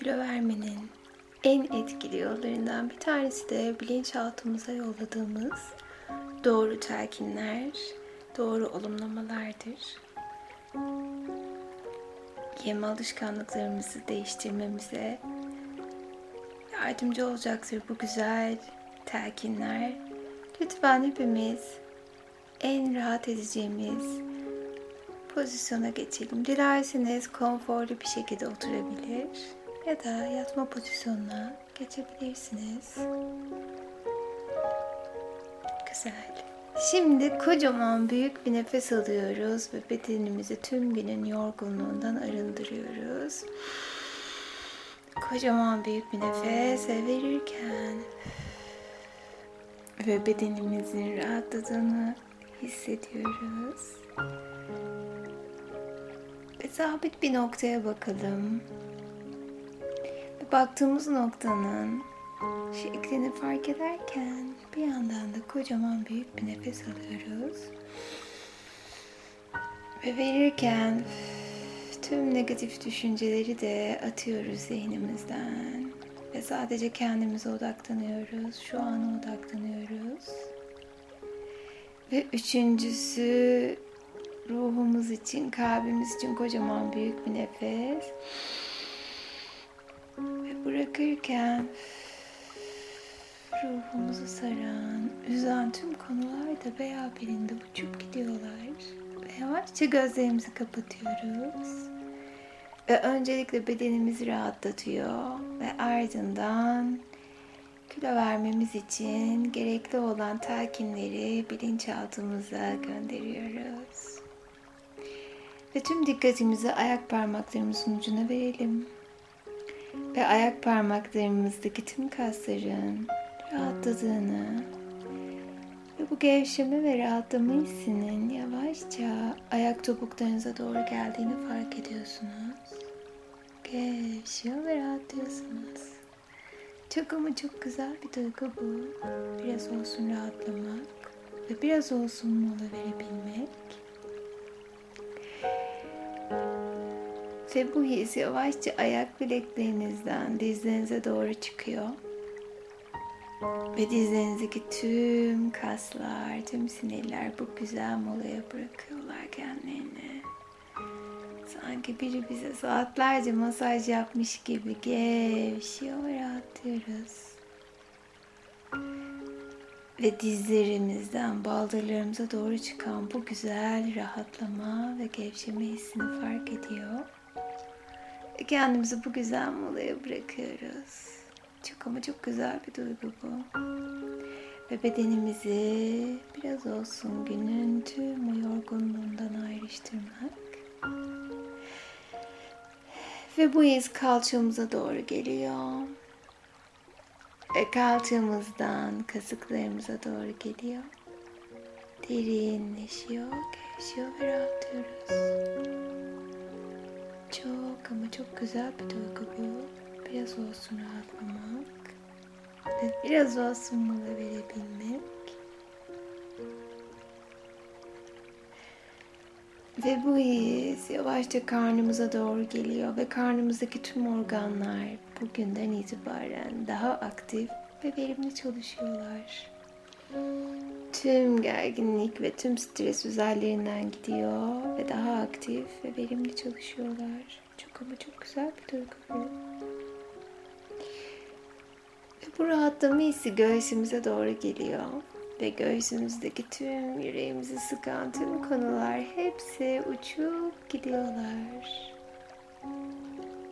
kilo vermenin en etkili yollarından bir tanesi de bilinçaltımıza yolladığımız doğru telkinler, doğru olumlamalardır. Yeme alışkanlıklarımızı değiştirmemize yardımcı olacaktır bu güzel telkinler. Lütfen hepimiz en rahat edeceğimiz pozisyona geçelim. Dilerseniz konforlu bir şekilde oturabilir ya da yatma pozisyonuna geçebilirsiniz. Güzel. Şimdi kocaman büyük bir nefes alıyoruz ve bedenimizi tüm günün yorgunluğundan arındırıyoruz. Kocaman büyük bir nefes verirken ve bedenimizin rahatladığını hissediyoruz. Ve sabit bir noktaya bakalım. Baktığımız noktanın şeklini fark ederken bir yandan da kocaman büyük bir nefes alıyoruz. Ve verirken tüm negatif düşünceleri de atıyoruz zihnimizden. Ve sadece kendimize odaklanıyoruz. Şu ana odaklanıyoruz. Ve üçüncüsü ruhumuz için, kalbimiz için kocaman büyük bir nefes. Bırakırken ruhumuzu saran, üzen tüm konular da veya birinde uçup gidiyorlar. Ve yavaşça gözlerimizi kapatıyoruz. Ve öncelikle bedenimizi rahatlatıyor ve ardından kilo vermemiz için gerekli olan telkinleri bilinçaltımıza gönderiyoruz. Ve tüm dikkatimizi ayak parmaklarımızın ucuna verelim. Ve ayak parmaklarımızdaki tüm kasların rahatladığını ve bu gevşeme ve rahatlama hissinin yavaşça ayak topuklarınıza doğru geldiğini fark ediyorsunuz. Gevşiyor ve rahatlıyorsunuz. Çok ama çok güzel bir duygu bu. Biraz olsun rahatlamak ve biraz olsun mola verebilmek. Ve bu his yavaşça ayak bileklerinizden dizlerinize doğru çıkıyor. Ve dizlerinizdeki tüm kaslar, tüm sinirler bu güzel molaya bırakıyorlar kendilerini. Sanki biri bize saatlerce masaj yapmış gibi gevşiyor rahatlıyoruz. Ve dizlerimizden baldırlarımıza doğru çıkan bu güzel rahatlama ve gevşeme hissini fark ediyor. Kendimizi bu güzel molaya bırakıyoruz. Çok ama çok güzel bir duygu bu. Ve bedenimizi biraz olsun günün tüm o yorgunluğundan ayrıştırmak. Ve bu iz kalçamıza doğru geliyor. Ve kalçamızdan kasıklarımıza doğru geliyor. Derinleşiyor, gevşiyor ve rahatlıyoruz. Çok ama çok güzel bir duygu bu. Biraz olsun rahatlamak. Ve biraz olsun mola verebilmek. Ve bu his yavaşça karnımıza doğru geliyor ve karnımızdaki tüm organlar bugünden itibaren daha aktif ve verimli çalışıyorlar. Tüm gerginlik ve tüm stres üzerlerinden gidiyor ve daha aktif ve verimli çalışıyorlar. Çok ama çok güzel bir duygu bu. Ve bu rahatlama hissi göğsümüze doğru geliyor ve göğsümüzdeki tüm yüreğimizi sıkan tüm konular hepsi uçup gidiyorlar.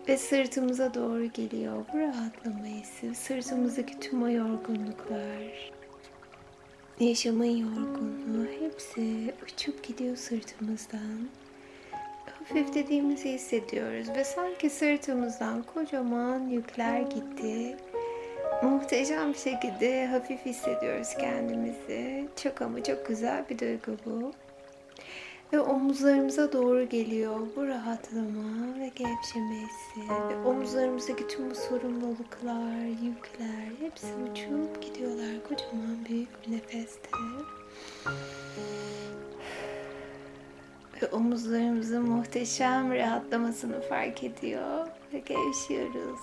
Ve sırtımıza doğru geliyor bu rahatlama hissi. Sırtımızdaki tüm o yorgunluklar, yaşamın yorgunluğu hepsi uçup gidiyor sırtımızdan. Hafiflediğimizi hissediyoruz ve sanki sırtımızdan kocaman yükler gitti muhteşem bir şekilde hafif hissediyoruz kendimizi. Çok ama çok güzel bir duygu bu. Ve omuzlarımıza doğru geliyor bu rahatlama ve gevşeme hissi. Ve omuzlarımızdaki tüm bu sorumluluklar, yükler hepsi uçup gidiyorlar kocaman büyük bir nefeste. Ve omuzlarımızın muhteşem rahatlamasını fark ediyor. ve gevşiyoruz.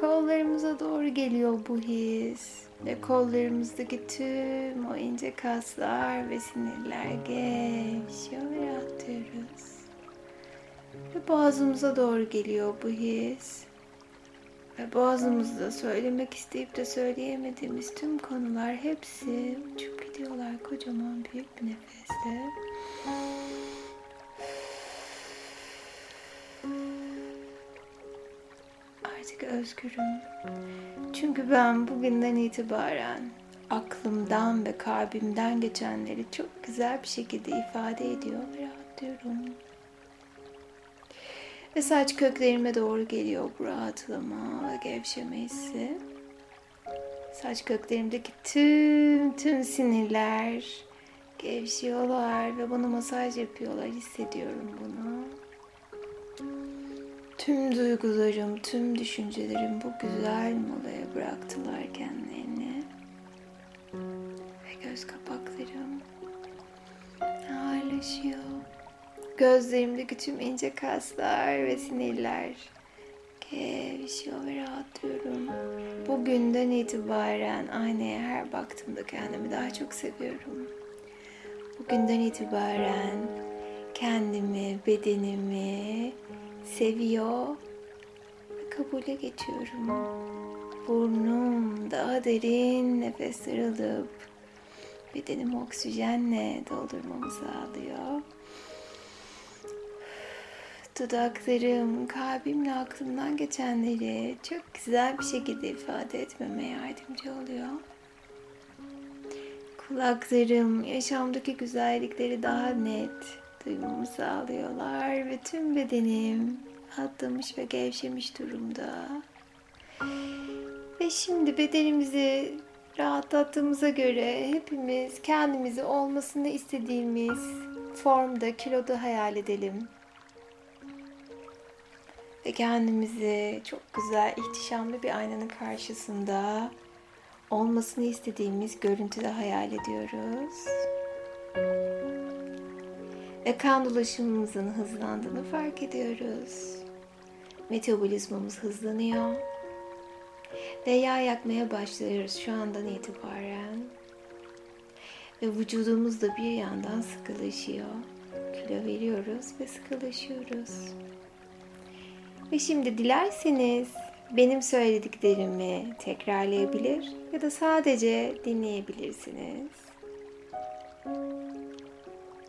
Kollarımıza doğru geliyor bu his ve kollarımızdaki tüm o ince kaslar ve sinirler gevşiyor ve rahatlıyoruz. Ve boğazımıza doğru geliyor bu his. Ve boğazımızda söylemek isteyip de söyleyemediğimiz tüm konular hepsi uçup gidiyorlar kocaman büyük bir nefesle. Özgürüm. Çünkü ben bugünden itibaren aklımdan ve kalbimden geçenleri çok güzel bir şekilde ifade ediyor ve rahatlıyorum. Ve saç köklerime doğru geliyor bu rahatlama ve gevşeme hissi. Saç köklerimdeki tüm tüm sinirler gevşiyorlar ve bana masaj yapıyorlar. Hissediyorum bunu. Tüm duygularım, tüm düşüncelerim bu güzel molaya bıraktılar kendilerini. Ve göz kapaklarım ağırlaşıyor. Gözlerimdeki tüm ince kaslar ve sinirler gevşiyor ve rahatlıyorum. Bugünden itibaren aynaya her baktığımda kendimi daha çok seviyorum. Bugünden itibaren kendimi, bedenimi seviyor ve kabule geçiyorum. Burnum daha derin nefesler alıp bedenimi oksijenle doldurmamı sağlıyor. Dudaklarım kalbimle aklımdan geçenleri çok güzel bir şekilde ifade etmeme yardımcı oluyor. Kulaklarım yaşamdaki güzellikleri daha net duymamı sağlıyorlar ve tüm bedenim atlamış ve gevşemiş durumda. Ve şimdi bedenimizi rahatlattığımıza göre hepimiz kendimizi olmasını istediğimiz formda, kiloda hayal edelim. Ve kendimizi çok güzel, ihtişamlı bir aynanın karşısında olmasını istediğimiz görüntüde hayal ediyoruz. Ve kan dolaşımımızın hızlandığını fark ediyoruz. Metabolizmamız hızlanıyor. Ve yağ yakmaya başlıyoruz şu andan itibaren. Ve vücudumuz da bir yandan sıkılaşıyor. Kilo veriyoruz ve sıkılaşıyoruz. Ve şimdi dilerseniz benim söylediklerimi tekrarlayabilir ya da sadece dinleyebilirsiniz.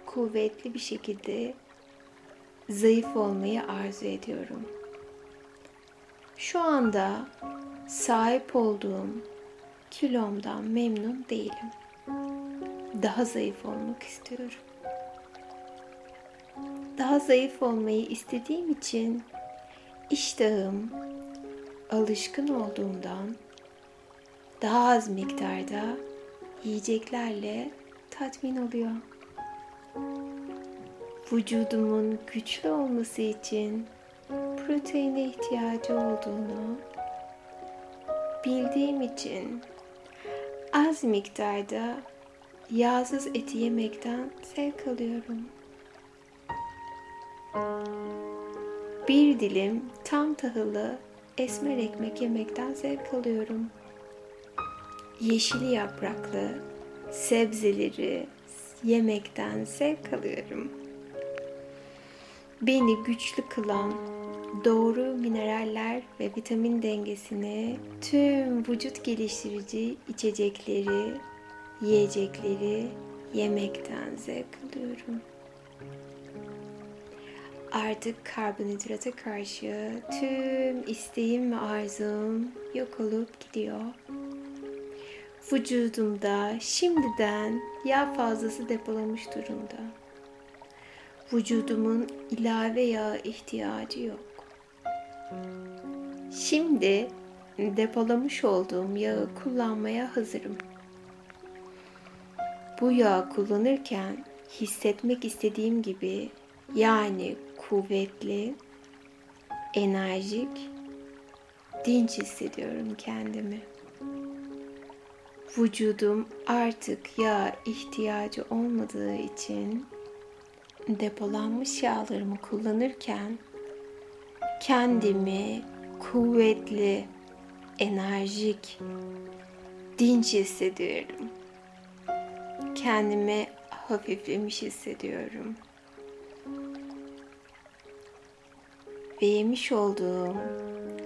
Kuvvetli bir şekilde zayıf olmayı arzu ediyorum. Şu anda sahip olduğum kilomdan memnun değilim. Daha zayıf olmak istiyorum. Daha zayıf olmayı istediğim için iştahım alışkın olduğumdan daha az miktarda yiyeceklerle tatmin oluyor. Vücudumun güçlü olması için proteine ihtiyacı olduğunu bildiğim için az miktarda yağsız eti yemekten zevk alıyorum. Bir dilim tam tahıllı esmer ekmek yemekten zevk alıyorum. Yeşil yapraklı sebzeleri yemekten zevk alıyorum. Beni güçlü kılan doğru mineraller ve vitamin dengesini tüm vücut geliştirici içecekleri, yiyecekleri yemekten zevk alıyorum. Artık karbonhidrata karşı tüm isteğim ve arzum yok olup gidiyor. Vücudumda şimdiden yağ fazlası depolamış durumda. Vücudumun ilave yağ ihtiyacı yok. Şimdi depolamış olduğum yağı kullanmaya hazırım. Bu yağı kullanırken hissetmek istediğim gibi yani kuvvetli, enerjik, dinç hissediyorum kendimi. Vücudum artık yağ ihtiyacı olmadığı için depolanmış yağlarımı kullanırken kendimi kuvvetli, enerjik, dinç hissediyorum. Kendimi hafiflemiş hissediyorum. Ve yemiş olduğum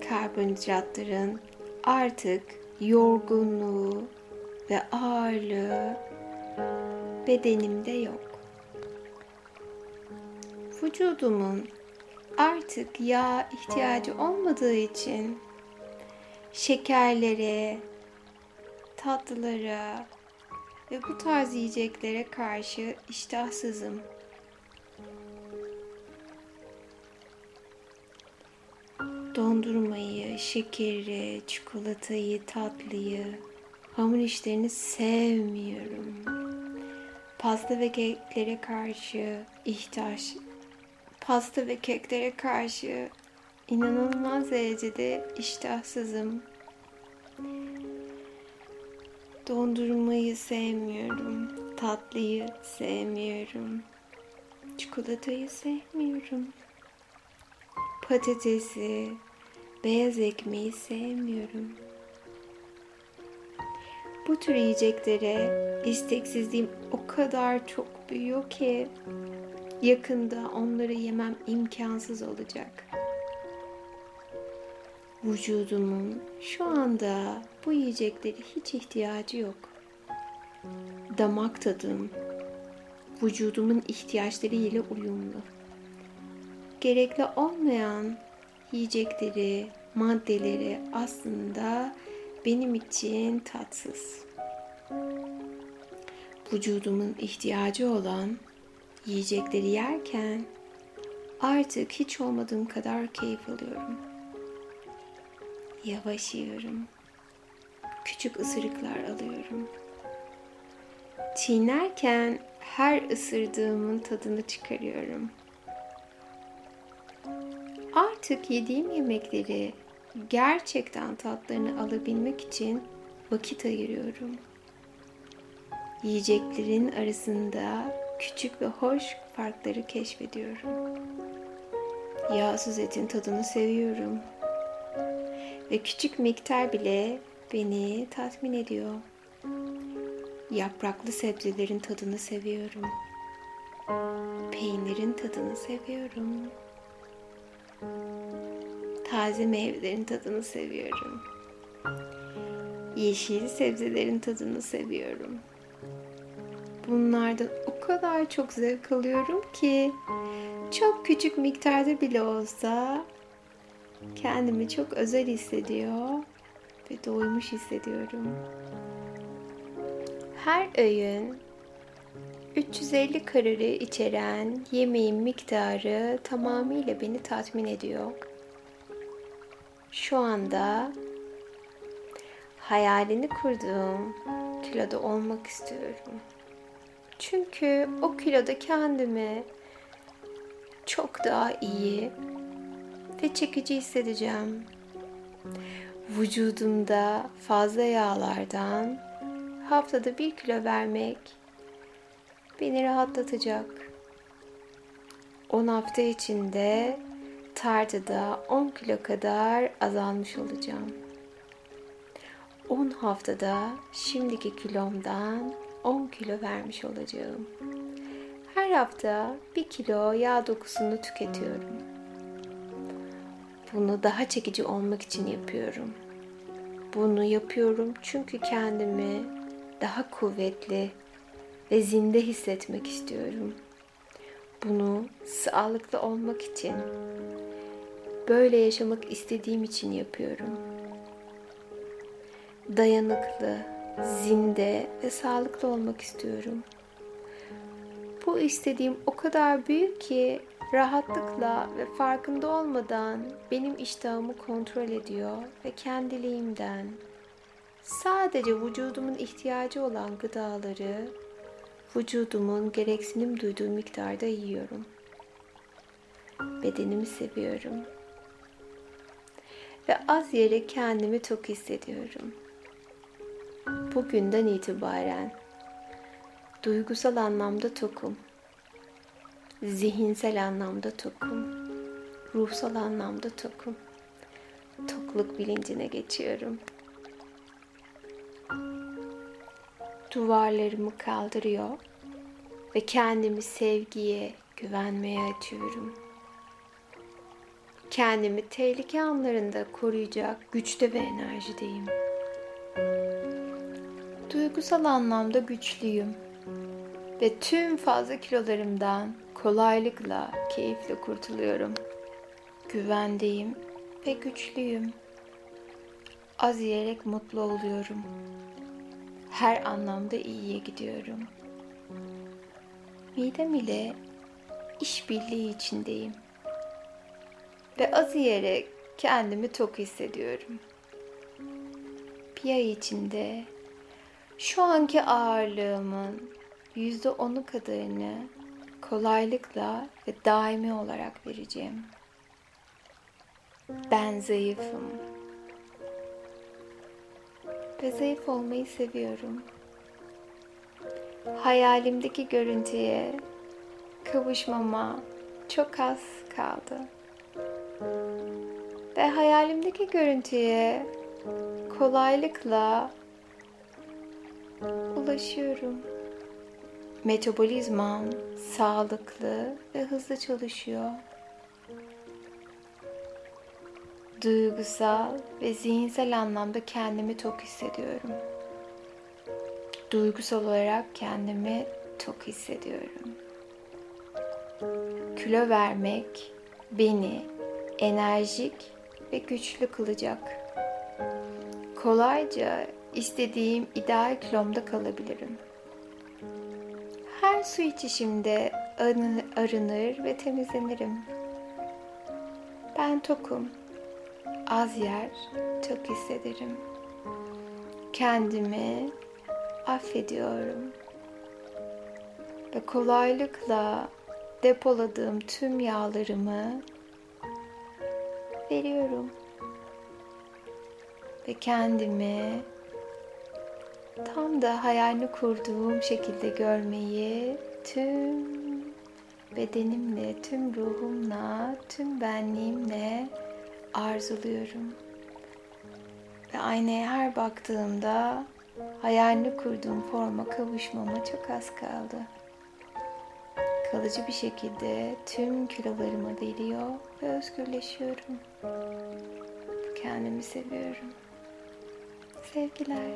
karbonhidratların artık yorgunluğu ve ağırlığı bedenimde yok. Vücudumun artık yağ ihtiyacı olmadığı için şekerlere, tatlılara ve bu tarz yiyeceklere karşı iştahsızım. Dondurmayı, şekeri, çikolatayı, tatlıyı, hamur işlerini sevmiyorum. Pasta ve keklere karşı ihtiyaç pasta ve keklere karşı inanılmaz derecede iştahsızım. Dondurmayı sevmiyorum. Tatlıyı sevmiyorum. Çikolatayı sevmiyorum. Patatesi, beyaz ekmeği sevmiyorum. Bu tür yiyeceklere isteksizliğim o kadar çok büyüyor ki yakında onları yemem imkansız olacak. Vücudumun şu anda bu yiyecekleri hiç ihtiyacı yok. Damak tadım vücudumun ihtiyaçları ile uyumlu. Gerekli olmayan yiyecekleri, maddeleri aslında benim için tatsız. Vücudumun ihtiyacı olan yiyecekleri yerken artık hiç olmadığım kadar keyif alıyorum. Yavaş yiyorum. Küçük ısırıklar alıyorum. Çiğnerken her ısırdığımın tadını çıkarıyorum. Artık yediğim yemekleri gerçekten tatlarını alabilmek için vakit ayırıyorum. Yiyeceklerin arasında küçük ve hoş farkları keşfediyorum. Yağsız etin tadını seviyorum. Ve küçük miktar bile beni tatmin ediyor. Yapraklı sebzelerin tadını seviyorum. Peynirin tadını seviyorum. Taze meyvelerin tadını seviyorum. Yeşil sebzelerin tadını seviyorum. Bunlardan o kadar çok zevk alıyorum ki çok küçük miktarda bile olsa kendimi çok özel hissediyor ve doymuş hissediyorum. Her öğün 350 kalori içeren yemeğin miktarı tamamıyla beni tatmin ediyor. Şu anda hayalini kurduğum kiloda olmak istiyorum. Çünkü o kiloda kendimi çok daha iyi ve çekici hissedeceğim. Vücudumda fazla yağlardan haftada bir kilo vermek beni rahatlatacak. 10 hafta içinde tartıda 10 kilo kadar azalmış olacağım. 10 haftada şimdiki kilomdan 10 kilo vermiş olacağım. Her hafta 1 kilo yağ dokusunu tüketiyorum. Bunu daha çekici olmak için yapıyorum. Bunu yapıyorum çünkü kendimi daha kuvvetli ve zinde hissetmek istiyorum. Bunu sağlıklı olmak için, böyle yaşamak istediğim için yapıyorum. Dayanıklı, zinde ve sağlıklı olmak istiyorum. Bu istediğim o kadar büyük ki rahatlıkla ve farkında olmadan benim iştahımı kontrol ediyor ve kendiliğimden sadece vücudumun ihtiyacı olan gıdaları vücudumun gereksinim duyduğu miktarda yiyorum. Bedenimi seviyorum. Ve az yere kendimi tok hissediyorum. Bugünden itibaren duygusal anlamda tokum. Zihinsel anlamda tokum. ruhsal anlamda tokum. Tokluk bilincine geçiyorum. Duvarlarımı kaldırıyor ve kendimi sevgiye, güvenmeye açıyorum. Kendimi tehlike anlarında koruyacak güçte ve enerjideyim. Duygusal anlamda güçlüyüm ve tüm fazla kilolarımdan kolaylıkla, keyifle kurtuluyorum. Güvendeyim ve güçlüyüm. Az yiyerek mutlu oluyorum. Her anlamda iyiye gidiyorum. Midem ile işbirliği içindeyim. Ve az yiyerek kendimi tok hissediyorum. Bir ay içinde şu anki ağırlığımın yüzde onu kadarını kolaylıkla ve daimi olarak vereceğim. Ben zayıfım. Ve zayıf olmayı seviyorum. Hayalimdeki görüntüye kavuşmama çok az kaldı. Ve hayalimdeki görüntüye kolaylıkla ulaşıyorum. Metabolizmam sağlıklı ve hızlı çalışıyor. Duygusal ve zihinsel anlamda kendimi tok hissediyorum. Duygusal olarak kendimi tok hissediyorum. Kilo vermek beni enerjik ve güçlü kılacak. Kolayca istediğim ideal kilomda kalabilirim. Her su içişimde arınır ve temizlenirim. Ben tokum. Az yer, çok hissederim. Kendimi affediyorum. Ve kolaylıkla depoladığım tüm yağlarımı veriyorum. Ve kendimi tam da hayalini kurduğum şekilde görmeyi tüm bedenimle, tüm ruhumla, tüm benliğimle arzuluyorum. Ve aynaya her baktığımda hayalini kurduğum forma kavuşmama çok az kaldı. Kalıcı bir şekilde tüm kilolarıma veriyor ve özgürleşiyorum. Kendimi seviyorum. Sevgiler.